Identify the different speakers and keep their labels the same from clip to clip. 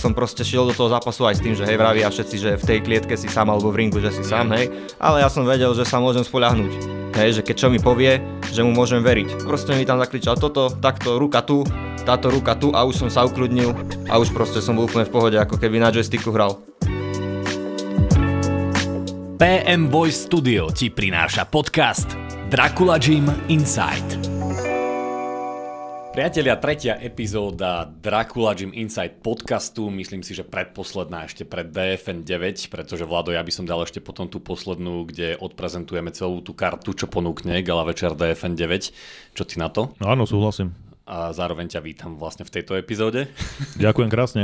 Speaker 1: som proste šiel do toho zápasu aj s tým, že hej, vravia všetci, že v tej klietke si sám alebo v ringu, že si sám, hej. Ale ja som vedel, že sa môžem spoľahnúť. Hej, že keď čo mi povie, že mu môžem veriť. Proste mi tam zakričal toto, takto, ruka tu, táto ruka tu a už som sa ukludnil a už proste som bol úplne v pohode, ako keby na joysticku hral.
Speaker 2: PM Voice Studio ti prináša podcast Dracula Gym Inside. Priatelia, tretia epizóda Dracula Gym Insight podcastu, myslím si, že predposledná ešte pred DFN 9, pretože Vlado, ja by som dal ešte potom tú poslednú, kde odprezentujeme celú tú kartu, čo ponúkne Gala Večer DFN 9. Čo ty na to?
Speaker 3: No áno, súhlasím.
Speaker 2: A zároveň ťa vítam vlastne v tejto epizóde.
Speaker 3: Ďakujem krásne.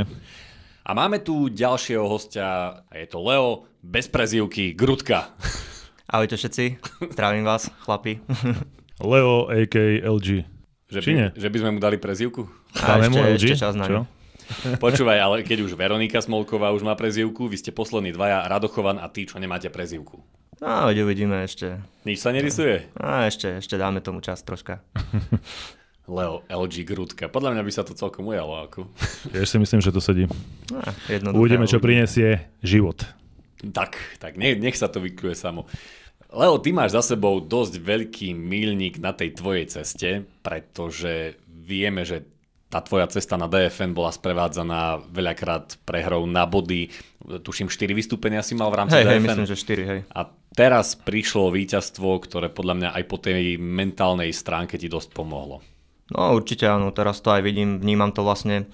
Speaker 2: A máme tu ďalšieho hostia, a je to Leo, bez prezývky, Grudka.
Speaker 1: Ahojte všetci, zdravím vás, chlapi.
Speaker 3: Leo, a.k.a. LG.
Speaker 2: Že
Speaker 3: Či
Speaker 2: by,
Speaker 3: nie?
Speaker 2: že by sme mu dali prezývku?
Speaker 1: A
Speaker 3: Dáme mu
Speaker 1: ešte,
Speaker 3: LG?
Speaker 1: ešte čas na.
Speaker 3: Čo?
Speaker 2: Počúvaj, ale keď už Veronika Smolková už má prezývku, vy ste poslední dvaja, Radochovan a ty, čo nemáte prezývku.
Speaker 1: No, veď uvidíme ešte.
Speaker 2: Nič sa nerysuje?
Speaker 1: A ešte, ešte dáme tomu čas troška.
Speaker 2: Leo, LG Grudka. Podľa mňa by sa to celkom ujalo. Ako.
Speaker 3: Tiež si myslím, že to sedí.
Speaker 1: Jednoduché,
Speaker 3: Uvidíme, čo
Speaker 1: uvidíme.
Speaker 3: prinesie život.
Speaker 2: Tak, tak nech, nech sa to vykľuje samo. Leo, ty máš za sebou dosť veľký milník na tej tvojej ceste, pretože vieme, že tá tvoja cesta na DFN bola sprevádzaná veľakrát prehrou na body. Tuším, 4 vystúpenia si mal v rámci
Speaker 1: Hej, hej,
Speaker 2: DFN.
Speaker 1: myslím, že 4, hej.
Speaker 2: A teraz prišlo víťazstvo, ktoré podľa mňa aj po tej mentálnej stránke ti dosť pomohlo.
Speaker 1: No určite áno, teraz to aj vidím, vnímam to vlastne,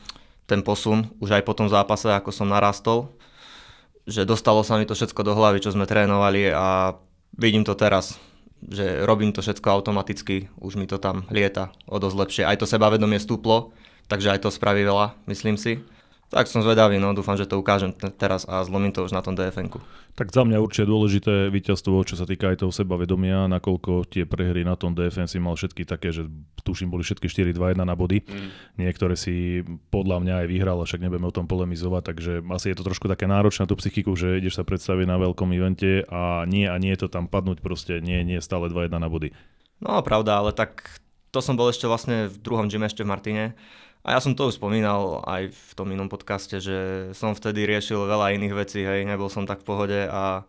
Speaker 1: ten posun, už aj po tom zápase, ako som narastol, že dostalo sa mi to všetko do hlavy, čo sme trénovali a vidím to teraz, že robím to všetko automaticky, už mi to tam lieta o dosť lepšie. Aj to sebavedomie stúplo, takže aj to spraví veľa, myslím si. Tak som zvedavý, no dúfam, že to ukážem t- teraz a zlomím to už na tom DFN-ku.
Speaker 3: Tak za mňa určite dôležité víťazstvo, čo sa týka aj toho sebavedomia, nakoľko tie prehry na tom DFN si mal všetky také, že tuším boli všetky 4-2-1 na body. Mm. Niektoré si podľa mňa aj vyhral, a však nebudeme o tom polemizovať, takže asi je to trošku také náročné na tú psychiku, že ideš sa predstaviť na veľkom evente a nie a nie je to tam padnúť proste, nie, nie stále 2-1 na body.
Speaker 1: No pravda, ale tak to som bol ešte vlastne v druhom gyme ešte v Martine. A ja som to už spomínal aj v tom inom podcaste, že som vtedy riešil veľa iných vecí, hej, nebol som tak v pohode a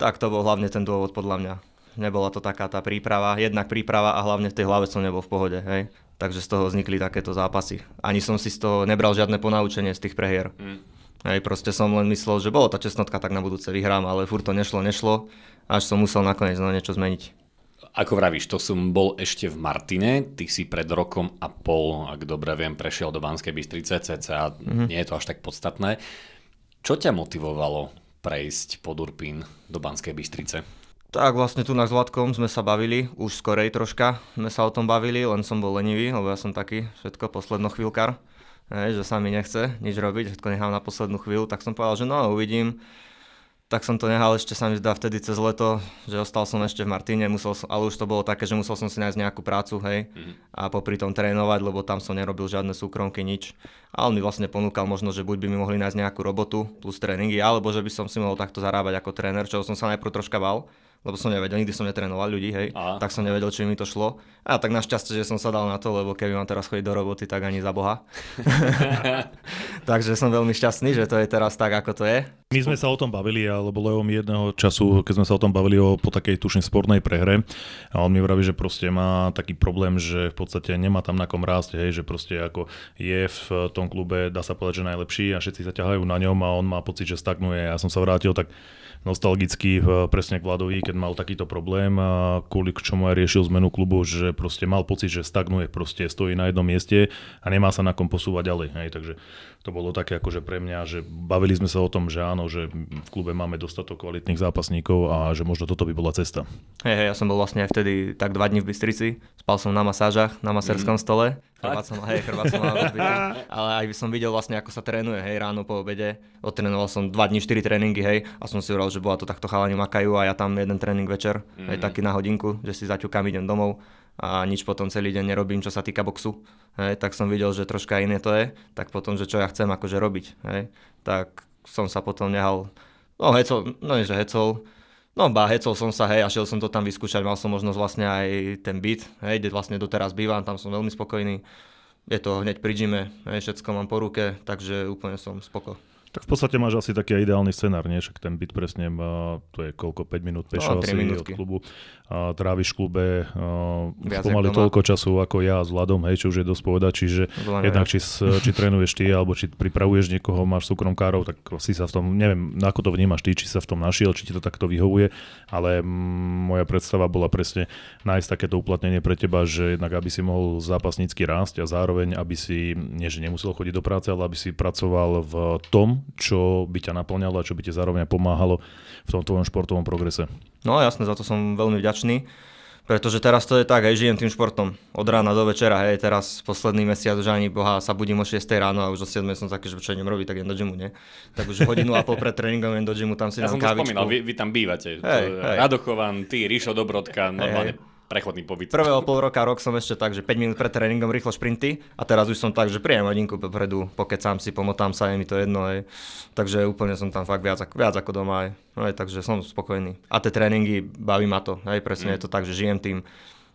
Speaker 1: tak to bol hlavne ten dôvod podľa mňa. Nebola to taká tá príprava, jednak príprava a hlavne v tej hlave som nebol v pohode, hej. Takže z toho vznikli takéto zápasy. Ani som si z toho nebral žiadne ponaučenie z tých prehier.
Speaker 2: Mm.
Speaker 1: Hej, proste som len myslel, že bolo tá čestnotka, tak na budúce vyhrám, ale furt to nešlo, nešlo, až som musel nakoniec na niečo zmeniť.
Speaker 2: Ako vravíš, to som bol ešte v Martine, ty si pred rokom a pol, ak dobre viem, prešiel do Banskej Bystrice, cca mm-hmm. nie je to až tak podstatné. Čo ťa motivovalo prejsť pod Urpín do Banskej Bystrice?
Speaker 1: Tak vlastne tu na Zlatkom sme sa bavili, už skorej troška sme sa o tom bavili, len som bol lenivý, lebo ja som taký všetko posledno chvíľkar, že sa mi nechce nič robiť, všetko nechám na poslednú chvíľu, tak som povedal, že no uvidím. Tak som to nehal ešte sa mi zdá vtedy cez leto, že ostal som ešte v Martine, musel som, ale už to bolo také, že musel som si nájsť nejakú prácu, hej,
Speaker 2: Mhm.
Speaker 1: a popri tom trénovať, lebo tam som nerobil žiadne súkromky, nič. A on mi vlastne ponúkal možno, že buď by mi mohli nájsť nejakú robotu plus tréningy, alebo že by som si mohol takto zarábať ako tréner, čo som sa najprv troška bal, lebo som nevedel, nikdy som netrénoval ľudí, hej,
Speaker 2: Á.
Speaker 1: tak som nevedel, či mi to šlo. A tak našťastie, že som sa dal na to, lebo keby mám teraz chodiť do roboty, tak ani za Boha. Takže som veľmi šťastný, že to je teraz tak, ako to je.
Speaker 3: My sme sa o tom bavili, alebo mi jedného času, keď sme sa o tom bavili o, po takej tuším sportnej prehre, a on mi vraví, že proste má taký problém, že v podstate nemá tam na kom rásť, hej, že proste ako je v tom klube, dá sa povedať, že najlepší a všetci sa ťahajú na ňom a on má pocit, že stagnuje. Ja som sa vrátil tak nostalgicky v- presne k Vladovi, keď mal takýto problém a kvôli k čomu aj riešil zmenu klubu, že proste mal pocit, že stagnuje, proste stojí na jednom mieste a nemá sa na kom posúvať ďalej. Hej, takže to bolo také akože pre mňa, že bavili sme sa o tom, že áno, že v klube máme dostatok kvalitných zápasníkov a že možno toto by bola cesta.
Speaker 1: Hej, hej, ja som bol vlastne aj vtedy tak dva dní v Bystrici, spal som na masážach, na masérskom stole, chrbát som, hej, rozbitý, ale aj by som videl vlastne, ako sa trénuje, hej, ráno po obede, odtrénoval som dva dní, 4 tréningy, hej, a som si hovoril, že bola to takto chalani makajú a ja tam jeden tréning večer, hej, taký na hodinku, že si zaťukám, idem domov a nič potom celý deň nerobím, čo sa týka boxu, hej, tak som videl, že troška iné to je, tak potom, že čo ja chcem akože robiť, hej, tak som sa potom nehal, no hecol, no nie, že hecol, No ba, hecol som sa, hej, a šiel som to tam vyskúšať, mal som možnosť vlastne aj ten byt, hej, kde vlastne doteraz bývam, tam som veľmi spokojný. je to hneď pri gyme, všetko mám po ruke, takže úplne som spoko.
Speaker 3: Tak v podstate máš asi taký ideálny scenár, nie? Však ten byt presne, to je koľko, 5 minút pešo no, asi od klubu. A tráviš v klube uh, pomaly toľko času ako ja s Vladom, hej, čo už je dosť povedať, čiže jednak či, či trénuješ ty, alebo či pripravuješ niekoho, máš súkromkárov, tak si sa v tom, neviem, ako to vnímaš ty, či sa v tom našiel, či ti to takto vyhovuje, ale moja predstava bola presne nájsť takéto uplatnenie pre teba, že jednak aby si mohol zápasnícky rásť a zároveň, aby si, nie že nemusel chodiť do práce, ale aby si pracoval v tom, čo by ťa naplňalo a čo by ti zároveň pomáhalo v tom tvojom športovom progrese.
Speaker 1: No jasne, za to som veľmi vďačný. Pretože teraz to je tak, aj žijem tým športom od rána do večera, hej, teraz posledný mesiac už ani boha sa budím o 6 ráno a už o 7 som taký, že čo idem robiť, tak idem do gymu, nie? Tak už hodinu a pol pred tréningom idem do gymu, tam si
Speaker 2: ja
Speaker 1: dám
Speaker 2: som to spomínal, vy, vy tam bývate. Hej, hej. Radochovan, ty, Ríšo Dobrodka, normálne hej prechodný pobyt.
Speaker 1: Prvého pol roka, rok som ešte tak, že 5 minút pred tréningom rýchlo šprinty a teraz už som tak, že prijem hodinku popredu, pokecám si, pomotám sa, je mi to jedno. Aj. Takže úplne som tam fakt viac, viac ako doma. Aj. No, aj, takže som spokojný. A tie tréningy, baví ma to. Aj, presne mm. je to tak, že žijem tým.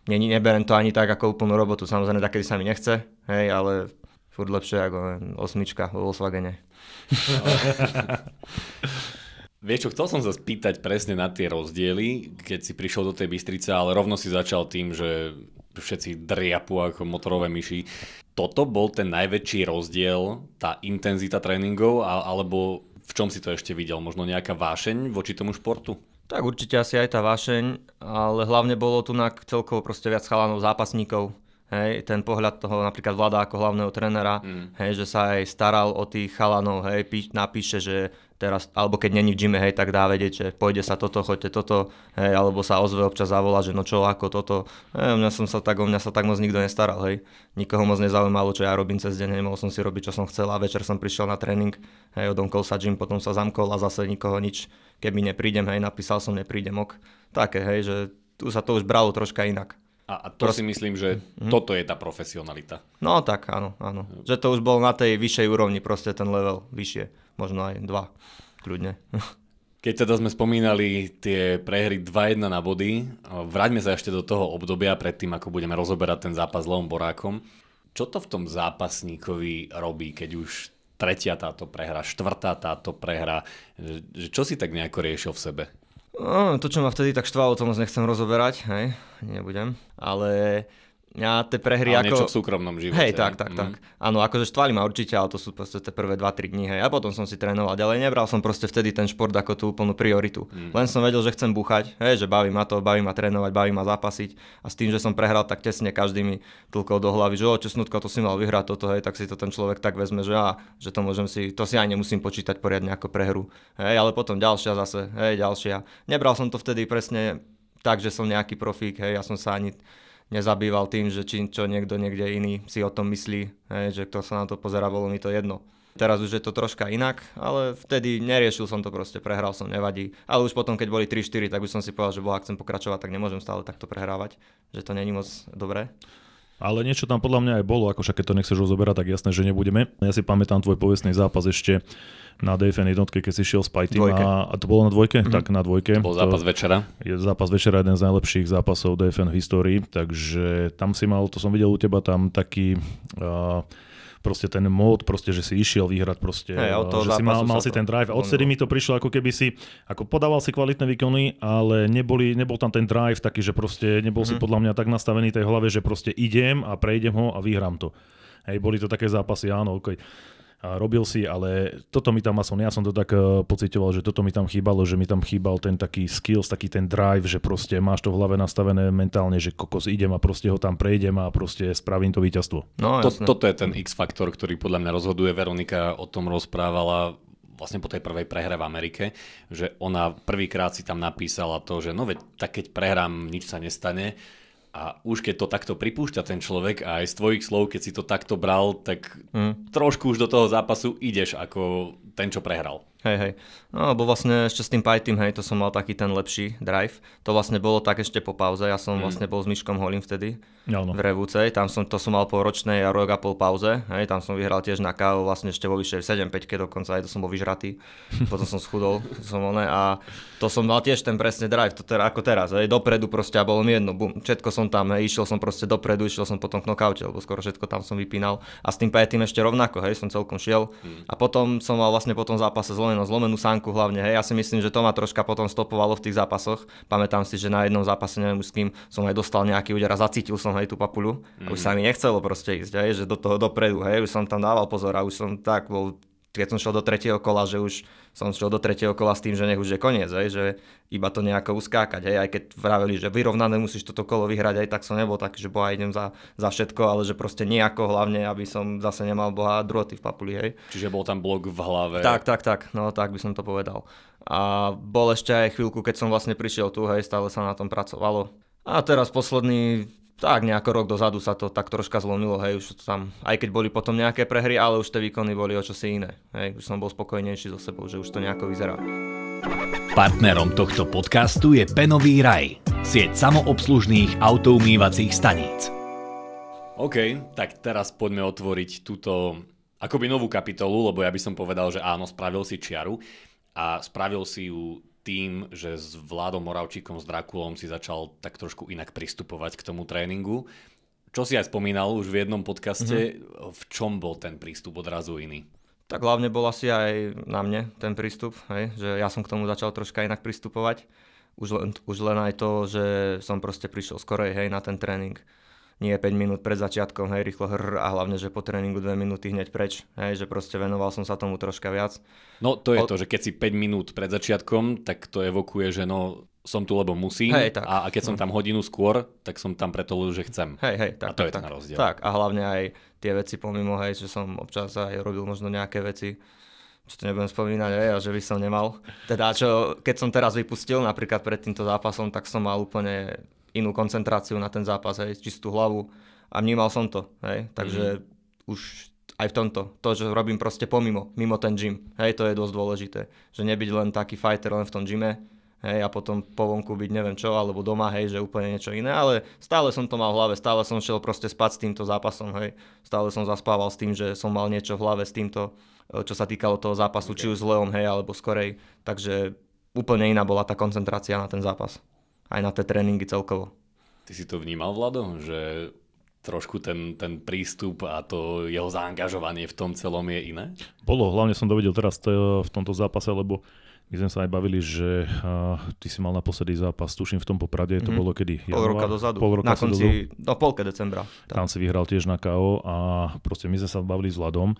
Speaker 1: Ne, neberem to ani tak ako úplnú robotu. Samozrejme, takedy sa mi nechce, hej, ale furt lepšie ako osmička vo Volkswagene.
Speaker 2: Vieš čo, chcel som sa spýtať presne na tie rozdiely, keď si prišiel do tej Bystrice, ale rovno si začal tým, že všetci driapu ako motorové myši. Toto bol ten najväčší rozdiel, tá intenzita tréningov, alebo v čom si to ešte videl? Možno nejaká vášeň voči tomu športu?
Speaker 1: Tak určite asi aj tá vášeň, ale hlavne bolo tu na celkovo proste viac chalanov, zápasníkov. Hej, ten pohľad toho napríklad vláda ako hlavného trénera, mm. hej, že sa aj staral o tých chalanov, hej, pí, napíše, že teraz, alebo keď není v gyme, hej, tak dá vedieť, že pôjde sa toto, choďte toto, hej, alebo sa ozve občas zavolá, že no čo, ako toto. Hej, mňa som sa tak, o mňa sa tak moc nikto nestaral, hej. Nikoho moc nezaujímalo, čo ja robím cez deň, hej, mohol som si robiť, čo som chcel a večer som prišiel na tréning, hej, odomkol sa gym, potom sa zamkol a zase nikoho nič, keby neprídem, hej, napísal som, neprídem, ok. Také, hej, že tu sa to už bralo troška inak.
Speaker 2: A, a to Prost... si myslím, že mm-hmm. toto je tá profesionalita.
Speaker 1: No tak, áno, áno. Že to už bol na tej vyššej úrovni, proste ten level vyššie, možno aj dva kľudne.
Speaker 2: Keď teda sme spomínali tie prehry 2-1 na body, vráťme sa ešte do toho obdobia predtým, ako budeme rozoberať ten zápas s Leom Borákom. Čo to v tom zápasníkovi robí, keď už tretia táto prehra, štvrtá táto prehra, čo si tak nejako riešil v sebe?
Speaker 1: To, čo ma vtedy tak štvalo, to moc nechcem rozoberať, hej, nebudem, ale ja tie prehry
Speaker 2: ale
Speaker 1: ako...
Speaker 2: niečo v súkromnom živote.
Speaker 1: Hej, tak, tak, mm. tak. Áno, akože štvali ma určite, ale to sú proste tie prvé 2-3 dní, hej. A potom som si trénoval ďalej. Nebral som proste vtedy ten šport ako tú úplnú prioritu. Mm. Len som vedel, že chcem búchať, hej, že baví ma to, baví ma trénovať, baví ma zápasiť. A s tým, že som prehral, tak tesne každý mi tlkol do hlavy, že o, česnutko, to si mal vyhrať toto, hej, tak si to ten človek tak vezme, že á, že to môžem si, to si aj nemusím počítať poriadne ako prehru. Hej, ale potom ďalšia zase, hej, ďalšia. Nebral som to vtedy presne tak, že som nejaký profík, hej, ja som sa ani nezabýval tým, že či čo niekto niekde iný si o tom myslí, hej, že kto sa na to pozera, bolo mi to jedno. Teraz už je to troška inak, ale vtedy neriešil som to proste, prehral som, nevadí. Ale už potom, keď boli 3-4, tak už som si povedal, že boha, chcem pokračovať, tak nemôžem stále takto prehrávať, že to není moc dobré.
Speaker 3: Ale niečo tam podľa mňa aj bolo, ako však keď to nechceš rozoberať, tak jasné, že nebudeme. Ja si pamätám tvoj povestný zápas ešte na DFN jednotke, keď si šiel s Pajtým a, a to bolo na dvojke? Mm. Tak na dvojke.
Speaker 2: To bol zápas to, večera.
Speaker 3: Je zápas večera, jeden z najlepších zápasov DFN v histórii, takže tam si mal, to som videl u teba, tam taký... Uh, proste ten mód, proste, že si išiel vyhrať proste, hey, že si mal, mal si ten drive. A odtedy mi to prišlo, ako keby si, ako podával si kvalitné výkony, ale neboli, nebol tam ten drive taký, že proste nebol mm-hmm. si mhm. podľa mňa tak nastavený tej hlave, že proste idem a prejdem ho a vyhrám to. Hej, boli to také zápasy, áno, okay robil si, ale toto mi tam aspoň, ja som to tak uh, pocitoval, že toto mi tam chýbalo, že mi tam chýbal ten taký skills, taký ten drive, že proste máš to v hlave nastavené mentálne, že kokos idem a proste ho tam prejdem a proste spravím to víťazstvo.
Speaker 2: No, to, toto je ten X-faktor, ktorý podľa mňa rozhoduje. Veronika o tom rozprávala vlastne po tej prvej prehre v Amerike, že ona prvýkrát si tam napísala to, že no veď tak keď prehrám, nič sa nestane a už keď to takto pripúšťa ten človek a aj z tvojich slov, keď si to takto bral, tak mm. trošku už do toho zápasu ideš ako ten, čo prehral.
Speaker 1: Hej, hej. No, lebo vlastne ešte s tým Python, hej, to som mal taký ten lepší drive. To vlastne bolo tak ešte po pauze, ja som mm. vlastne bol s Myškom Holím vtedy no, no. v Revúcej, tam som, to som mal po ročnej a rok a pol pauze, hej, tam som vyhral tiež na kávu, vlastne ešte vo vyššej 7-5 dokonca, aj to som bol vyžratý, potom som schudol, som oné, a to som mal tiež ten presne drive, to teda ako teraz, hej, dopredu proste a bolo mi jedno, bum, všetko som tam, hej, išiel som proste dopredu, išiel som potom k knockoute, lebo skoro všetko tam som vypínal a s tým Python ešte rovnako, hej, som celkom šiel mm. a potom som mal vlastne po tom zápase zlomenú, zlomenú sánku hlavne, hej, ja si myslím, že to ma troška potom stopovalo v tých zápasoch, pamätám si, že na jednom zápase, neviem už s kým, som aj dostal nejaký úder a zacítil som hej tú papuľu. A už sa mi nechcelo proste ísť, hej, že do toho dopredu, hej, už som tam dával pozor a už som tak bol keď som šiel do tretieho kola, že už som šiel do tretieho kola s tým, že nech už je koniec, hej, že iba to nejako uskákať, hej, aj keď vraveli, že vyrovnané musíš toto kolo vyhrať, aj tak som nebol tak, že boha idem za, za všetko, ale že proste nejako hlavne, aby som zase nemal boha druhoty v papuli, hej.
Speaker 2: Čiže bol tam blok v hlave.
Speaker 1: Tak, tak, tak, no tak by som to povedal. A bol ešte aj chvíľku, keď som vlastne prišiel tu, hej, stále sa na tom pracovalo. A teraz posledný tak nejako rok dozadu sa to tak troška zlomilo, hej, už to tam, aj keď boli potom nejaké prehry, ale už tie výkony boli o čosi iné, hej, už som bol spokojnejší so sebou, že už to nejako vyzerá.
Speaker 4: Partnerom tohto podcastu je Penový raj, sieť samoobslužných autoumývacích staníc.
Speaker 2: OK, tak teraz poďme otvoriť túto akoby novú kapitolu, lebo ja by som povedal, že áno, spravil si čiaru a spravil si ju tým, že s Vládom Moravčíkom, s Drakulom si začal tak trošku inak pristupovať k tomu tréningu. Čo si aj spomínal už v jednom podcaste, mm-hmm. v čom bol ten prístup odrazu iný?
Speaker 1: Tak hlavne bol asi aj na mne ten prístup, hej, že ja som k tomu začal troška inak pristupovať. Už len, už len aj to, že som proste prišiel skorej hej, na ten tréning nie 5 minút pred začiatkom, hej, rýchlo hr a hlavne, že po tréningu 2 minúty hneď preč, hej, že proste venoval som sa tomu troška viac.
Speaker 2: No to je o... to, že keď si 5 minút pred začiatkom, tak to evokuje, že no som tu, lebo musím hej, tak. A, a keď som tam hodinu skôr, tak som tam preto, že chcem.
Speaker 1: Hej, hej, tak,
Speaker 2: a to
Speaker 1: tak,
Speaker 2: je ten rozdiel.
Speaker 1: Tak, a hlavne aj tie veci pomimo, hej, že som občas aj robil možno nejaké veci, čo to nebudem spomínať, hej, a že by som nemal. Teda čo, keď som teraz vypustil, napríklad pred týmto zápasom, tak som mal úplne inú koncentráciu na ten zápas, hej, čistú hlavu. A vnímal som to, hej, takže mm-hmm. už aj v tomto, to, že robím proste pomimo, mimo ten gym, hej, to je dosť dôležité, že nebyť len taký fighter len v tom gyme, hej, a potom po vonku byť neviem čo, alebo doma, hej, že úplne niečo iné, ale stále som to mal v hlave, stále som šiel proste spať s týmto zápasom, hej, stále som zaspával s tým, že som mal niečo v hlave s týmto, e, čo sa týkalo toho zápasu, okay. či už s Leom, hej, alebo skorej, takže úplne iná bola tá koncentrácia na ten zápas, aj na tie tréningy celkovo.
Speaker 2: Ty si to vnímal, Vlado, že trošku ten, ten prístup a to jeho zaangažovanie v tom celom je iné?
Speaker 3: Bolo, hlavne som to videl teraz v tomto zápase, lebo my sme sa aj bavili, že uh, ty si mal naposledy zápas, tuším v tom Poprade, to mm. bolo kedy?
Speaker 1: Pol roka dozadu, pol roka na konci, do polke decembra.
Speaker 3: Tak. Tam si vyhral tiež na KO a proste my sme sa bavili s Vladom,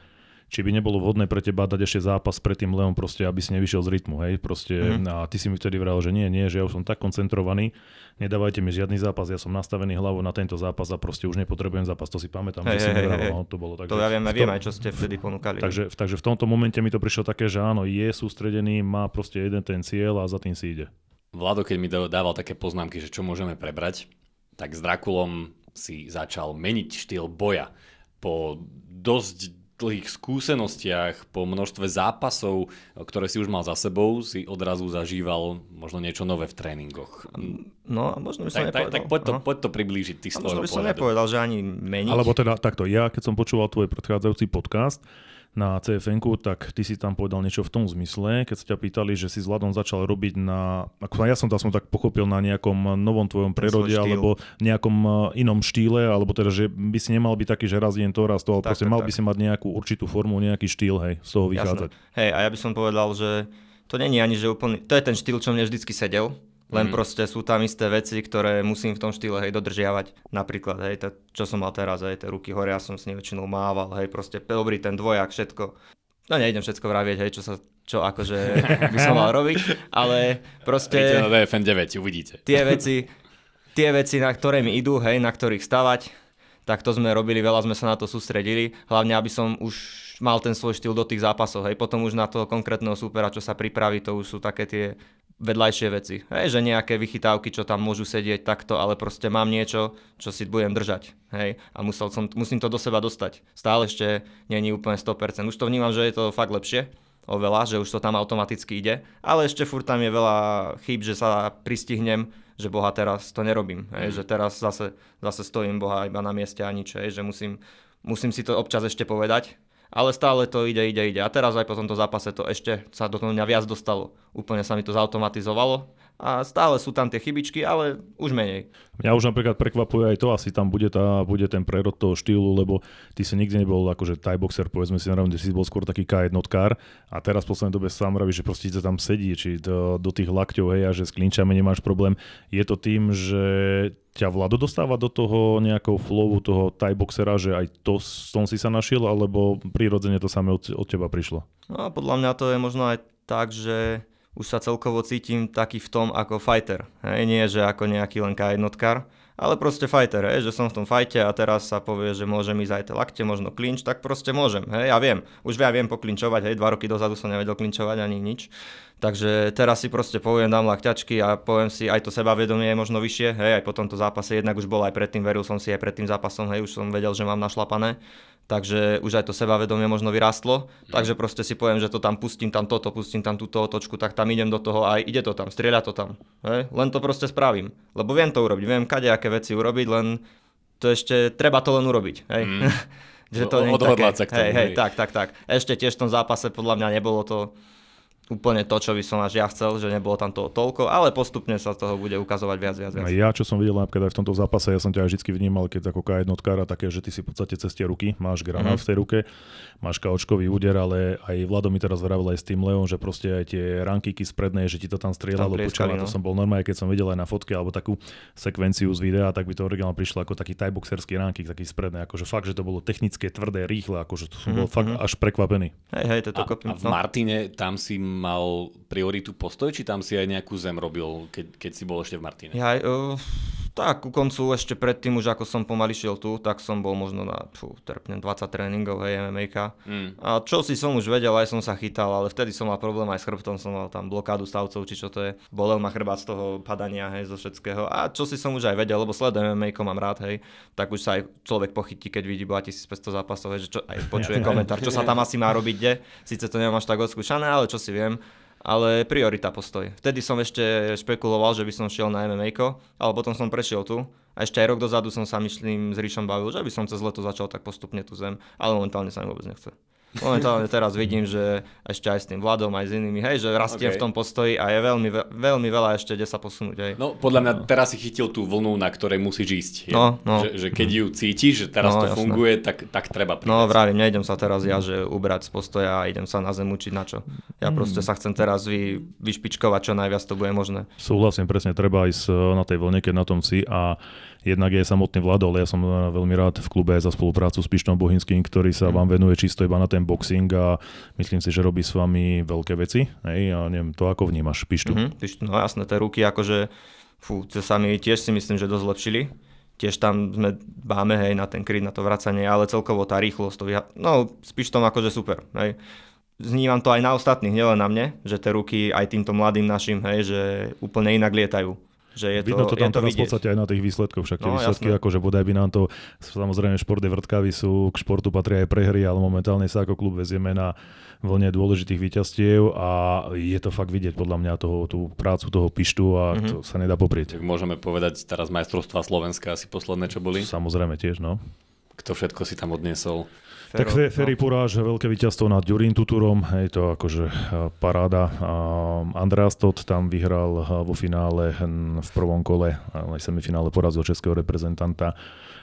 Speaker 3: či by nebolo vhodné pre teba dať ešte zápas pred tým Leom, proste, aby si nevyšiel z rytmu, hej, proste, mm. a ty si mi vtedy vral, že nie, nie, že ja už som tak koncentrovaný, nedávajte mi žiadny zápas, ja som nastavený hlavu na tento zápas a proste už nepotrebujem zápas, to si pamätám, hey, že hey, si hey, hey. No, to bolo tak.
Speaker 1: To ja viem, viem aj, čo ste vtedy ponúkali.
Speaker 3: Takže, takže v tomto momente mi to prišlo také, že áno, je sústredený, má proste jeden ten cieľ a za tým si ide.
Speaker 2: Vlado, keď mi dával také poznámky, že čo môžeme prebrať, tak s Drakulom si začal meniť štýl boja. Po dosť dlhých skúsenostiach, po množstve zápasov, ktoré si už mal za sebou, si odrazu zažíval možno niečo nové v tréningoch.
Speaker 1: No, možno by som tak, nepovedal.
Speaker 2: Tak, tak poď, to, no. poď to priblížiť, ty z
Speaker 1: Možno by som pohľadu. nepovedal, že ani meniť.
Speaker 3: Alebo teda takto, ja keď som počúval tvoj predchádzajúci podcast, na cfn tak ty si tam povedal niečo v tom zmysle, keď sa ťa pýtali, že si s Vladom začal robiť na, ako ja som to som tak pochopil, na nejakom novom tvojom prerode alebo nejakom e, inom štýle, alebo teda, že by si nemal byť taký, že raz deň to, raz to, ale tak, proste tak, mal tak. by si mať nejakú určitú formu, nejaký štýl, hej, z toho vychádzať.
Speaker 1: Jasne. Hej, a ja by som povedal, že to není ani, že úplne, to je ten štýl, čo mne vždycky sedel, len mm. proste sú tam isté veci, ktoré musím v tom štýle hej, dodržiavať. Napríklad, hej, to, čo som mal teraz, hej, tie ruky hore, ja som s nimi väčšinou mával, hej, proste dobrý ten dvojak, všetko. No nejdem všetko vravieť, hej, čo sa čo akože by som mal robiť, ale proste...
Speaker 2: Príďte na DFN 9, uvidíte.
Speaker 1: Tie veci, tie veci, na ktoré mi idú, hej, na ktorých stavať, tak to sme robili, veľa sme sa na to sústredili, hlavne aby som už mal ten svoj štýl do tých zápasov, hej, potom už na toho konkrétneho súpera, čo sa pripraví, to už sú také tie vedľajšie veci. Hej, že nejaké vychytávky, čo tam môžu sedieť takto, ale proste mám niečo, čo si budem držať. Hej, a musel som, musím to do seba dostať. Stále ešte není úplne 100%. Už to vnímam, že je to fakt lepšie, oveľa, že už to tam automaticky ide, ale ešte furt tam je veľa chýb, že sa pristihnem, že boha teraz to nerobím, hej, mm. že teraz zase, zase stojím boha iba na mieste a nič, hej, že musím, musím si to občas ešte povedať, ale stále to ide, ide, ide. A teraz aj po tomto zápase to ešte sa do toho mňa viac dostalo. Úplne sa mi to zautomatizovalo a stále sú tam tie chybičky, ale už menej.
Speaker 3: Mňa už napríklad prekvapuje aj to, asi tam bude, tá, bude ten prerod toho štýlu, lebo ty si nikdy nebol akože Thai boxer, povedzme si naravne, si bol skôr taký K1 a teraz v poslednej dobe sám vraví, že proste tam sedí, či do, do tých lakťov, hej, a že s klinčami nemáš problém. Je to tým, že ťa Vlado dostáva do toho nejakou flowu toho Thai boxera, že aj to s tom si sa našiel, alebo prirodzene to samé od, od teba prišlo?
Speaker 1: No, podľa mňa to je možno aj tak, že už sa celkovo cítim taký v tom ako fighter. Hej, nie, že ako nejaký len jednotkár, ale proste fighter, hej, že som v tom fajte a teraz sa povie, že môžem ísť aj tie lakte, možno klinč, tak proste môžem. Hej, ja viem, už ja viem poklinčovať, hej, dva roky dozadu som nevedel klinčovať ani nič. Takže teraz si proste poviem, dám lakťačky a poviem si, aj to sebavedomie je možno vyššie, hej, aj po tomto zápase, jednak už bol aj predtým, veril som si aj pred tým zápasom, hej, už som vedel, že mám našlapané takže už aj to sebavedomie možno vyrástlo, mm. takže proste si poviem, že to tam pustím, tam toto, pustím tam túto otočku, tak tam idem do toho a ide to tam, strieľa to tam. Hej? Len to proste spravím, lebo viem to urobiť, viem aké veci urobiť, len to ešte, treba to len urobiť. Hej? Mm. že to
Speaker 2: také, sa k tomu,
Speaker 1: hej, hej, tak, tak, tak. Ešte tiež v tom zápase podľa mňa nebolo to úplne to, čo by som až ja chcel, že nebolo tam toho toľko, ale postupne sa toho bude ukazovať viac, viac, viac.
Speaker 3: Ja, čo som videl napríklad aj v tomto zápase, ja som ťa aj vždy vnímal, keď ako jednotkára, také, že ty si v podstate cez tie ruky, máš granát mm-hmm. v tej ruke, máš kaočkový úder, ale aj Vlado mi teraz vravil aj s tým Leom, že proste aj tie rankiky z prednej, že ti to tam strieľalo, počúva, no. to som bol normálne, keď som videl aj na fotke alebo takú sekvenciu z videa, tak by to originál prišlo ako taký tajboxerský rankik, taký z prednej, akože fakt, že to bolo technické, tvrdé, rýchle, akože to som mm-hmm. bol fakt mhm. až prekvapený.
Speaker 1: Hej, hej, to
Speaker 2: a, a v no. Martine tam si mal pri prioritu postoj, či tam si aj nejakú zem robil, keď, keď si bol ešte v Martine?
Speaker 1: Ja, uh, tak, ku koncu ešte predtým, už ako som pomaly šiel tu, tak som bol možno na fú, terpne 20 tréningov, hej, MMA. Mm. A čo si som už vedel, aj som sa chytal, ale vtedy som mal problém aj s chrbtom, som mal tam blokádu stavcov, či čo to je. Bolel ma chrbát z toho padania, hej, zo všetkého. A čo si som už aj vedel, lebo sledujem MMA, mám rád, hej, tak už sa aj človek pochytí, keď vidí 1500 zápasov, hej, že čo, aj počuje komentár, čo sa tam asi má robiť, kde. Sice to nemám až tak odskúšané, ale čo si viem ale priorita postoj. Vtedy som ešte špekuloval, že by som šiel na MMA, ale potom som prešiel tu a ešte aj rok dozadu som sa myslím s Ríšom bavil, že by som cez leto začal tak postupne tu zem, ale momentálne sa mi vôbec nechce. Momentálne teraz vidím, že ešte aj s tým Vladom, aj s inými, hej, že rastiem okay. v tom postoji a je veľmi, veľmi veľa ešte, kde sa posunúť. Hej.
Speaker 2: No podľa mňa teraz si chytil tú vlnu, na ktorej musíš ísť.
Speaker 1: No, no.
Speaker 2: Že, že keď ju cítiš, že teraz no, to jasné. funguje, tak, tak treba
Speaker 1: prísť. No vravím, nejdem sa teraz ja, že ubrať z postoja a idem sa na zem učiť na čo. Ja mm. proste sa chcem teraz vy, vyšpičkovať, čo najviac to bude možné.
Speaker 3: Súhlasím, presne, treba ísť na tej vlne, keď na tom si a Jednak je samotný Vlado, ale ja som eh, veľmi rád v klube za spoluprácu s Pištom Bohinským, ktorý sa mm. vám venuje čisto iba na ten boxing a myslím si, že robí s vami veľké veci. Hej, a neviem, to ako vnímaš Pištu?
Speaker 1: Mm-hmm, no jasné, tie ruky akože, fú, to sa mi tiež si myslím, že dosť zlepšili tiež tam sme báme hej, na ten kryt, na to vracanie, ale celkovo tá rýchlosť, to vyha- no s Pištom akože super. Hej. Znívam to aj na ostatných, nielen na mne, že tie ruky aj týmto mladým našim, hej, že úplne inak lietajú. Že je
Speaker 3: Vidno
Speaker 1: to,
Speaker 3: to tam
Speaker 1: je to
Speaker 3: teraz v podstate aj na tých výsledkoch, však tie no, výsledky, jasné. akože bodaj by nám to, samozrejme športy vrtkavy sú, k športu patria aj prehry, ale momentálne sa ako klub vezieme na vlne dôležitých víťazstiev a je to fakt vidieť podľa mňa toho, tú prácu toho pištu a mm-hmm. to sa nedá poprieť.
Speaker 2: Tak môžeme povedať teraz majstrovstvá Slovenska asi posledné, čo boli?
Speaker 3: Samozrejme tiež, no.
Speaker 2: Kto všetko si tam odniesol?
Speaker 3: Fero, tak Fe, Ferry no. Puráž, veľké víťazstvo nad Ďurín Tuturom, je to akože e, paráda. Andreas Todd tam vyhral e, vo finále hm, v prvom kole, aj semifinále porazil českého reprezentanta.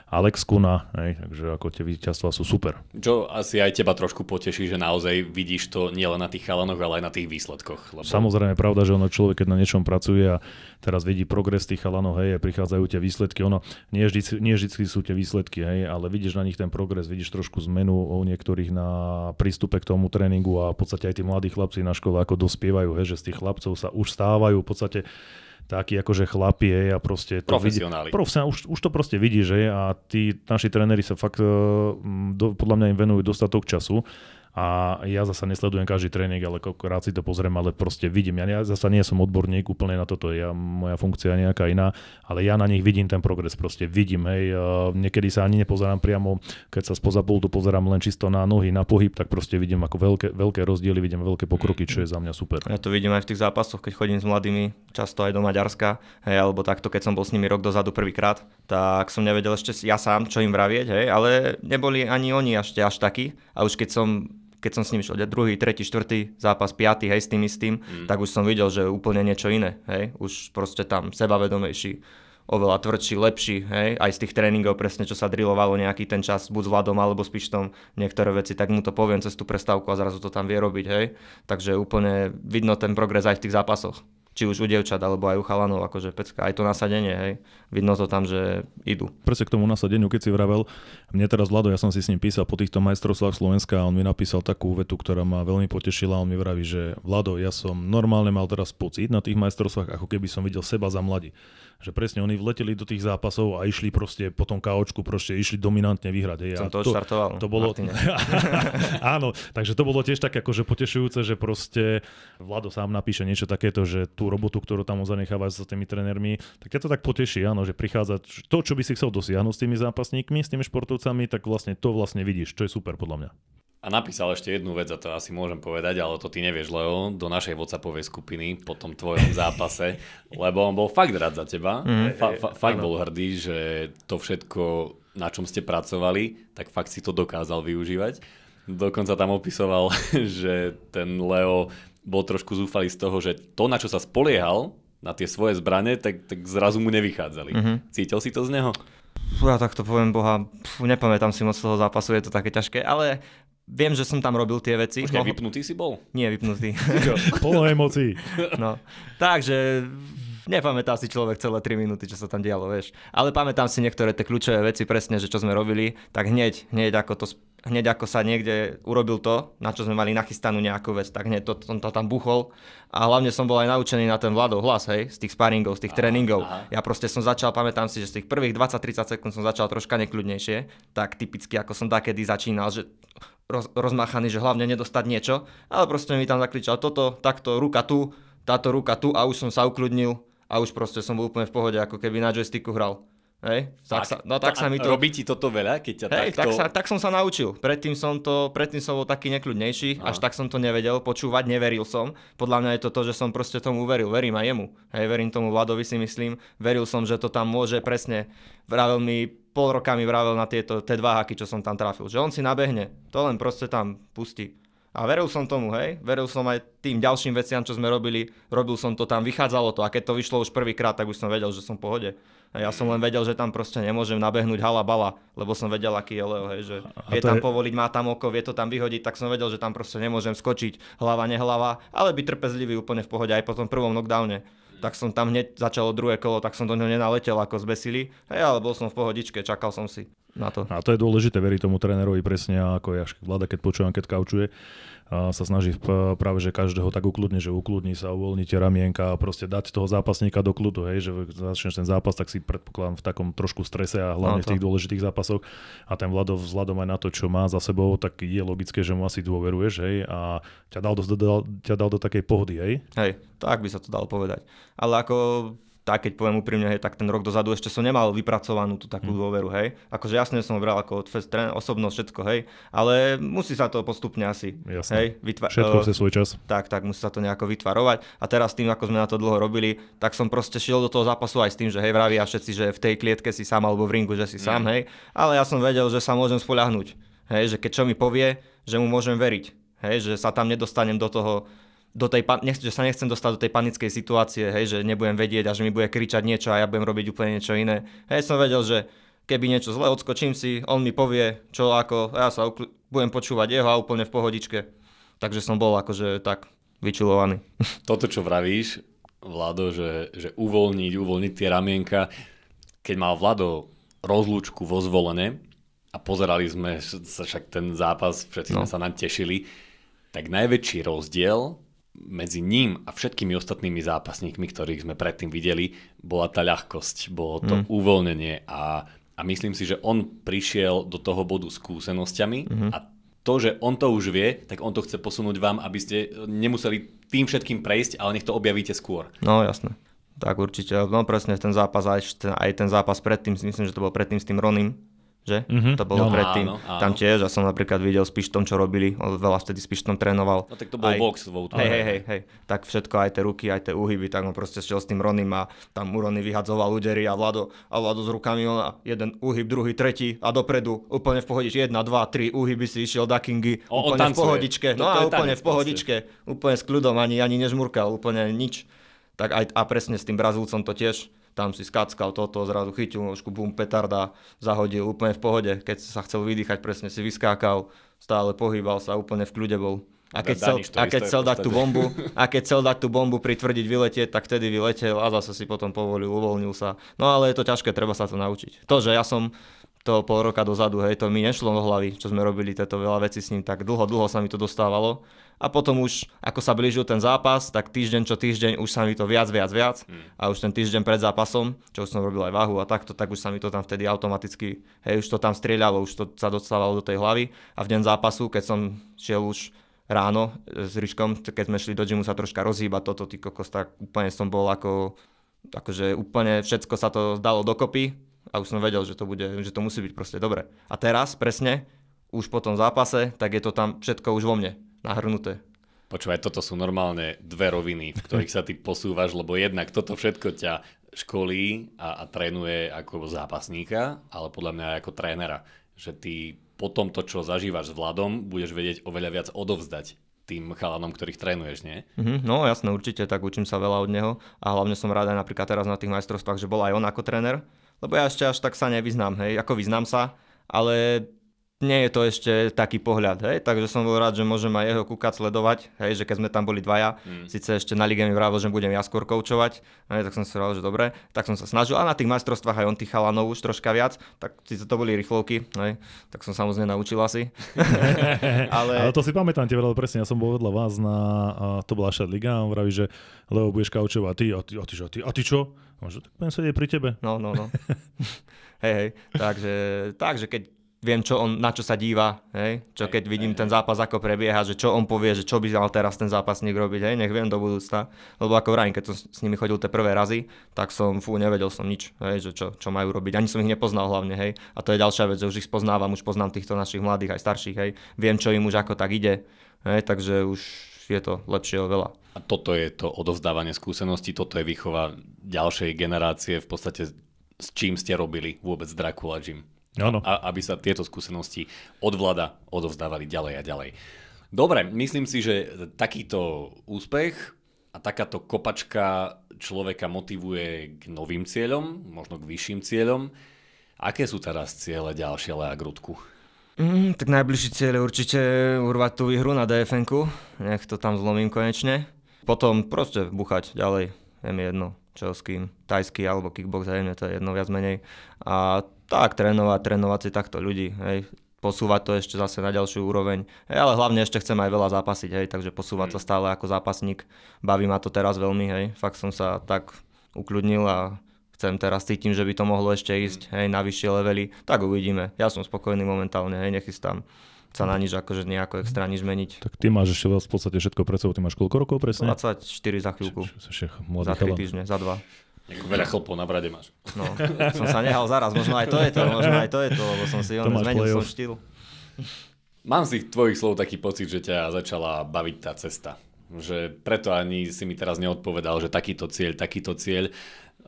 Speaker 3: Alex Kuna, hej, takže ako tie víťazstva sú super.
Speaker 2: Čo asi aj teba trošku poteší, že naozaj vidíš to nielen na tých chalanoch, ale aj na tých výsledkoch.
Speaker 3: Lebo... Samozrejme, pravda, že ono človek, keď na niečom pracuje a teraz vidí progres tých chalanov, hej, prichádzajú tie výsledky, ono nie vždy, nie vždy sú tie výsledky, hej, ale vidíš na nich ten progres, vidíš trošku zmenu u niektorých na prístupe k tomu tréningu a v podstate aj tí mladí chlapci na škole ako dospievajú, hej, že z tých chlapcov sa už stávajú v podstate takí akože chlapi je a proste
Speaker 2: to Profesionáli.
Speaker 3: Vidí, profesionál, už, už to proste vidí, že a tí naši tréneri sa fakt, do, podľa mňa im venujú dostatok času a ja zasa nesledujem každý tréning, ale koľkokrát si to pozriem, ale proste vidím. Ja, ja zasa nie som odborník úplne na toto, ja, moja funkcia je nejaká iná, ale ja na nich vidím ten progres, proste vidím, hej, uh, niekedy sa ani nepozerám priamo, keď sa spoza pultu pozerám len čisto na nohy, na pohyb, tak proste vidím ako veľké, veľké rozdiely, vidím veľké pokroky, čo je za mňa super.
Speaker 1: Ja to vidím aj v tých zápasoch, keď chodím s mladými, často aj do Maďarska, hej, alebo takto, keď som bol s nimi rok dozadu prvýkrát, tak som nevedel ešte ja sám, čo im vravieť, hej, ale neboli ani oni ešte až takí. A už keď som keď som s ním šiel druhý, tretí, štvrtý zápas, piatý, hej, s tým istým, mm. tak už som videl, že úplne niečo iné, hej, už proste tam sebavedomejší, oveľa tvrdší, lepší, hej, aj z tých tréningov presne, čo sa drilovalo nejaký ten čas, buď s Vladom alebo s Pištom, niektoré veci, tak mu to poviem cez tú prestávku a zrazu to tam vie robiť, hej, takže úplne vidno ten progres aj v tých zápasoch či už u dievčat alebo aj u chalanov, akože pecka, aj to nasadenie, hej, vidno to tam, že idú.
Speaker 3: Presne k tomu nasadeniu, keď si vravel, mne teraz Vlado, ja som si s ním písal po týchto majstrovstvách Slovenska a on mi napísal takú vetu, ktorá ma veľmi potešila, on mi vraví, že Vlado, ja som normálne mal teraz pocit na tých majstrovstvách, ako keby som videl seba za mladí že presne oni vleteli do tých zápasov a išli proste po tom kaučku, proste išli dominantne vyhrať. Hej.
Speaker 1: Som to, to štartoval.
Speaker 3: To bolo, áno, takže to bolo tiež tak akože potešujúce, že proste Vlado sám napíše niečo takéto, že tú robotu, ktorú tam zanecháva s tými trénermi, tak ťa to tak poteší, áno, že prichádza to, čo by si chcel dosiahnuť s tými zápasníkmi, s tými športovcami, tak vlastne to vlastne vidíš, čo je super podľa mňa.
Speaker 2: A napísal ešte jednu vec, a to asi môžem povedať, ale to ty nevieš, Leo, do našej WhatsAppovej skupiny po tom tvojom zápase, lebo on bol fakt rád za teba. Mm. Fa- fa- fakt bol hrdý, že to všetko, na čom ste pracovali, tak fakt si to dokázal využívať. Dokonca tam opisoval, že ten Leo bol trošku zúfalý z toho, že to, na čo sa spoliehal, na tie svoje zbranie, tak, tak zrazu mu nevychádzali. Mm-hmm. Cítil si to z neho?
Speaker 1: Ja tak to poviem boha, nepamätám si moc toho zápasu, je to také ťažké, ale Viem, že som tam robil tie veci.
Speaker 2: Počkaj, Mohol... vypnutý si bol?
Speaker 1: Nie, vypnutý.
Speaker 3: Polo emócií.
Speaker 1: no, takže nepamätá si človek celé 3 minúty, čo sa tam dialo, vieš. Ale pamätám si niektoré tie kľúčové veci presne, že čo sme robili, tak hneď, hneď ako to hneď ako sa niekde urobil to, na čo sme mali nachystanú nejakú vec, tak hneď to, to, to tam buchol. A hlavne som bol aj naučený na ten Vladov hlas, hej, z tých sparingov, z tých aha, tréningov. Aha. Ja proste som začal, pamätám si, že z tých prvých 20-30 sekúnd som začal troška nekľudnejšie, tak typicky ako som takedy začínal, že roz, rozmachaný, že hlavne nedostať niečo, ale proste mi tam zakričal toto, takto, ruka tu, táto ruka tu a už som sa ukludnil a už proste som bol úplne v pohode, ako keby na joysticku hral. Hej, tak, sa, no tak sa mi to...
Speaker 2: Robí ti toto veľa, keď ťa
Speaker 1: hej,
Speaker 2: takto...
Speaker 1: tak, sa, tak som sa naučil. Predtým som, to, predtým som bol taký nekľudnejší, Aha. až tak som to nevedel počúvať, neveril som. Podľa mňa je to to, že som proste tomu veril. Verím aj jemu. Hej, verím tomu Vladovi si myslím. Veril som, že to tam môže presne. Vravel mi, pol roka mi vravel na tieto tie dva haky, čo som tam trafil. Že on si nabehne. To len proste tam pustí. A veril som tomu, hej, veril som aj tým ďalším veciam, čo sme robili, robil som to tam, vychádzalo to a keď to vyšlo už prvýkrát, tak už som vedel, že som v pohode. A ja som len vedel, že tam proste nemôžem nabehnúť hala bala, lebo som vedel, aký je Leo, hej, že vie tam je... povoliť, má tam oko, vie to tam vyhodiť, tak som vedel, že tam proste nemôžem skočiť hlava, nehlava, ale byť trpezlivý úplne v pohode aj po tom prvom knockdowne. Tak som tam hneď začalo druhé kolo, tak som do neho nenaletel ako zbesili, hej, ale bol som v pohodičke, čakal som si na to.
Speaker 3: A to je dôležité veriť tomu trénerovi presne ako ja, vláda, keď počúvam, keď kaučuje, a sa snaží práve, že každého tak ukludne, že ukludní sa, uvoľní tie ramienka a proste dať toho zápasníka do kľudu, hej, že začneš ten zápas, tak si predpokladám v takom trošku strese a hlavne no, v tých dôležitých zápasoch a ten Vlado vzhľadom aj na to, čo má za sebou, tak je logické, že mu asi dôveruješ, hej, a ťa dal do, dal, ťa dal do takej pohody, hej?
Speaker 1: Hej, tak by sa to dalo povedať. Ale ako tak keď poviem úprimne, hej, tak ten rok dozadu ešte som nemal vypracovanú tú takú mm. dôveru, hej. Akože jasne som bral ako tréner, osobnosť, všetko, hej, ale musí sa to postupne asi,
Speaker 3: Jasne. hej. Vytva- všetko chce svoj čas.
Speaker 1: Tak, tak, musí sa to nejako vytvarovať a teraz tým, ako sme na to dlho robili, tak som proste šiel do toho zápasu aj s tým, že hej, vravia všetci, že v tej klietke si sám alebo v ringu, že si mm. sám, hej, ale ja som vedel, že sa môžem spoľahnúť, hej, že keď čo mi povie, že mu môžem veriť, hej, že sa tam nedostanem do toho do tej, nech, že sa nechcem dostať do tej panickej situácie, hej, že nebudem vedieť a že mi bude kričať niečo a ja budem robiť úplne niečo iné. Hej, som vedel, že keby niečo zle, odskočím si, on mi povie, čo ako, a ja sa ukl- budem počúvať jeho a úplne v pohodičke. Takže som bol akože tak vyčulovaný.
Speaker 2: Toto, čo vravíš, Vlado, že, že uvoľniť, uvoľniť tie ramienka, keď mal Vlado rozlúčku vo zvolenie a pozerali sme sa však ten zápas, všetci no. sme sa nám tešili, tak najväčší rozdiel medzi ním a všetkými ostatnými zápasníkmi, ktorých sme predtým videli, bola tá ľahkosť, bolo to mm. uvoľnenie a, a myslím si, že on prišiel do toho bodu skúsenosťami mm-hmm. a to, že on to už vie, tak on to chce posunúť vám, aby ste nemuseli tým všetkým prejsť, ale nech to objavíte skôr.
Speaker 1: No jasné. Tak určite. No presne ten zápas, aj, aj ten zápas predtým, myslím, že to bol predtým s tým Ronim, že? Mm-hmm. To bolo
Speaker 2: No,
Speaker 1: predtým.
Speaker 2: áno, áno.
Speaker 1: Tam tiež, ja som napríklad videl s Pištom, čo robili, on veľa vtedy s Pištom trénoval.
Speaker 2: No tak to bol box vo
Speaker 1: Hej, hej, hej, hej. Tak všetko, aj tie ruky, aj tie úhyby, tak on proste šiel s tým Ronim a tam mu Rony vyhadzoval údery a Vlado, a Vlado s rukami, on a jeden úhyb, druhý, tretí a dopredu, úplne v pohodičke, jedna, dva, tri úhyby si išiel Dakingy,
Speaker 2: On- on
Speaker 1: úplne v
Speaker 2: tancuje.
Speaker 1: pohodičke,
Speaker 2: To-
Speaker 1: no a úplne v pohodičke, úplne s kľudom, ani, ani nežmurkal, úplne nič. Tak aj, a presne s tým Brazílcom to tiež, tam si skackal toto, zrazu chytil nožku, bum, petarda, zahodil úplne v pohode. Keď sa chcel vydýchať, presne si vyskákal, stále pohýbal sa, úplne v kľude bol. A keď, chcel, a keď chcel dať tú bombu, a keď chcel dať tú bombu pritvrdiť vyletieť, tak vtedy vyletel a zase si potom povolil, uvoľnil sa. No ale je to ťažké, treba sa to naučiť. To, že ja som to pol roka dozadu, hej, to mi nešlo do hlavy, čo sme robili tieto veľa vecí s ním, tak dlho, dlho sa mi to dostávalo. A potom už, ako sa blížil ten zápas, tak týždeň čo týždeň už sa mi to viac, viac, viac. A už ten týždeň pred zápasom, čo už som robil aj váhu a takto, tak už sa mi to tam vtedy automaticky, hej, už to tam strieľalo, už to sa dostávalo do tej hlavy. A v deň zápasu, keď som šiel už ráno e, s Ryškom, t- keď sme šli do gymu sa troška rozhýbať toto, ty kokos, tak úplne som bol ako, akože úplne všetko sa to dalo dokopy a už som vedel, že to, bude, že to musí byť proste dobre. A teraz presne, už po tom zápase, tak je to tam všetko už vo mne nahrnuté.
Speaker 2: Počúvaj, toto sú normálne dve roviny, v ktorých sa ty posúvaš, lebo jednak toto všetko ťa školí a, a trénuje ako zápasníka, ale podľa mňa aj ako trénera. Že ty po tomto, čo zažívaš s Vladom, budeš vedieť oveľa viac odovzdať tým chalanom, ktorých trénuješ, nie?
Speaker 1: Mhm, no jasné, určite, tak učím sa veľa od neho a hlavne som rád aj napríklad teraz na tých majstrovstvách, že bol aj on ako tréner, lebo ja ešte až tak sa nevyznám, hej, ako vyznám sa, ale nie je to ešte taký pohľad, hej, takže som bol rád, že môžem aj jeho kúkať, sledovať, hej, že keď sme tam boli dvaja, mm. síce ešte na lige mi vravil, že budem ja skôr koučovať, hej, tak som si hovoril, že dobre, tak som sa snažil a na tých majstrovstvách aj on tých chalanov už troška viac, tak síce to boli rýchlovky, hej, tak som samozrejme naučil asi. ale...
Speaker 3: Ale to si pamätám, tie veľa presne, ja som bol vedľa vás na, a to bola Šat Liga a on vraví, že Leo budeš kaučovať, a ty, a ty, a ty, a ty, a ty čo? A on, že tak budem sedieť pri tebe.
Speaker 1: No, no, no. hej, hej. Takže, takže keď viem, čo on, na čo sa díva, hej, čo keď vidím ten zápas, ako prebieha, že čo on povie, že čo by mal teraz ten zápasník robiť, hej, nech viem do budúcna. Lebo ako vrajím, keď som s nimi chodil tie prvé razy, tak som, fú, nevedel som nič, hej, že čo, čo majú robiť. Ani som ich nepoznal hlavne, hej. A to je ďalšia vec, že už ich spoznávam, už poznám týchto našich mladých aj starších, hej. Viem, čo im už ako tak ide, hej, takže už je to lepšie oveľa.
Speaker 2: A toto je to odovzdávanie skúseností, toto je výchova ďalšej generácie, v podstate s čím ste robili vôbec Dracula Gym.
Speaker 3: Áno.
Speaker 2: A, aby sa tieto skúsenosti od vlada odovzdávali ďalej a ďalej. Dobre, myslím si, že takýto úspech a takáto kopačka človeka motivuje k novým cieľom, možno k vyšším cieľom. Aké sú teraz ciele ďalšie, Lea Grudku?
Speaker 1: Mm, tak najbližší cieľ je určite urvať tú výhru na dfn nech to tam zlomím konečne. Potom proste buchať ďalej, je mi jedno, čo s kým, tajský alebo kickbox, hej, mne to je jedno viac menej. A tak trénovať, trénovať si takto ľudí, hej, posúvať to ešte zase na ďalšiu úroveň. Hej, ale hlavne ešte chcem aj veľa zápasiť, hej, takže posúvať sa stále ako zápasník. Baví ma to teraz veľmi, hej, fakt som sa tak ukľudnil a chcem teraz cítim, že by to mohlo ešte ísť hej, na vyššie levely, tak uvidíme. Ja som spokojný momentálne, hej, nechystám sa na nič akože nejako extra nič meniť.
Speaker 3: Tak ty máš ešte v podstate všetko pred sebou. Ty máš koľko rokov presne?
Speaker 1: 24 za chvíľku, za 3
Speaker 3: chalan.
Speaker 1: týždne, za 2.
Speaker 2: Veľa chlpov na brade máš.
Speaker 1: No, som sa nehal zaraz, možno aj to je to, možno aj to je to, lebo som si on
Speaker 3: máš
Speaker 1: zmenil som štýl.
Speaker 2: Mám z tých tvojich slov taký pocit, že ťa začala baviť tá cesta. Že preto ani si mi teraz neodpovedal, že takýto cieľ, takýto cieľ,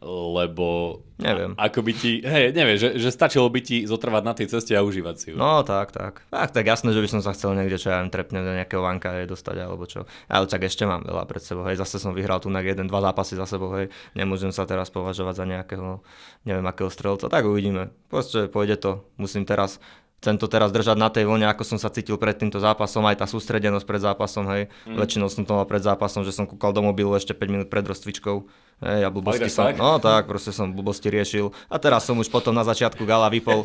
Speaker 2: lebo
Speaker 1: Neviem.
Speaker 2: Ako by ti, hej, neviem, že, že stačilo by ti zotrvať na tej ceste a užívať si ju.
Speaker 1: No tak, tak. Tak, tak jasné, že by som sa chcel niekde, čo ja viem, trepne do nejakého vanka hej, dostať alebo čo. Ale tak ešte mám veľa pred sebou, hej, zase som vyhral tu na jeden, dva zápasy za sebou, hej, nemôžem sa teraz považovať za nejakého, neviem akého strelca, tak uvidíme. Proste pôjde to, musím teraz chcem to teraz držať na tej vlne, ako som sa cítil pred týmto zápasom, aj tá sústredenosť pred zápasom, hej. Mm. Väčšinou som to mal pred zápasom, že som kúkal do mobilu ešte 5 minút pred rozcvičkou. Hej, a blbosti som,
Speaker 2: tak?
Speaker 1: no tak, proste som blbosti riešil. A teraz som už potom na začiatku gala vypol,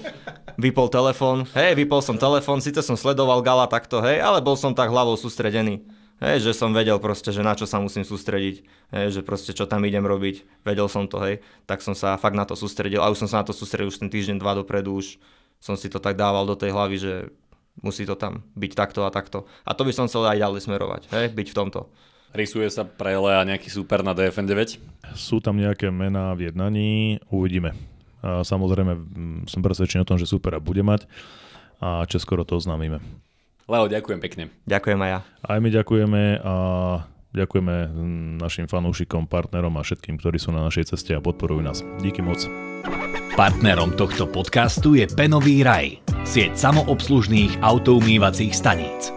Speaker 1: vypol telefón. Hej, vypol som telefón, síce som sledoval gala takto, hej, ale bol som tak hlavou sústredený. Hej, že som vedel proste, že na čo sa musím sústrediť, hej, že proste čo tam idem robiť, vedel som to, hej, tak som sa fakt na to sústredil a už som sa na to sústredil už ten týždeň, dva dopredu, už som si to tak dával do tej hlavy, že musí to tam byť takto a takto. A to by som chcel aj ďalej smerovať, hej, byť v tomto.
Speaker 2: Rysuje sa pre Lea nejaký super na DFN 9?
Speaker 3: Sú tam nejaké mená v jednaní, uvidíme. A samozrejme som presvedčený o tom, že supera bude mať a čoskoro to oznámime.
Speaker 2: Leo, ďakujem pekne.
Speaker 1: Ďakujem aj ja.
Speaker 3: Aj my ďakujeme a ďakujeme našim fanúšikom, partnerom a všetkým, ktorí sú na našej ceste a podporujú nás. Díky moc.
Speaker 4: Partnerom tohto podcastu je Penový raj, sieť samoobslužných autoumývacích staníc.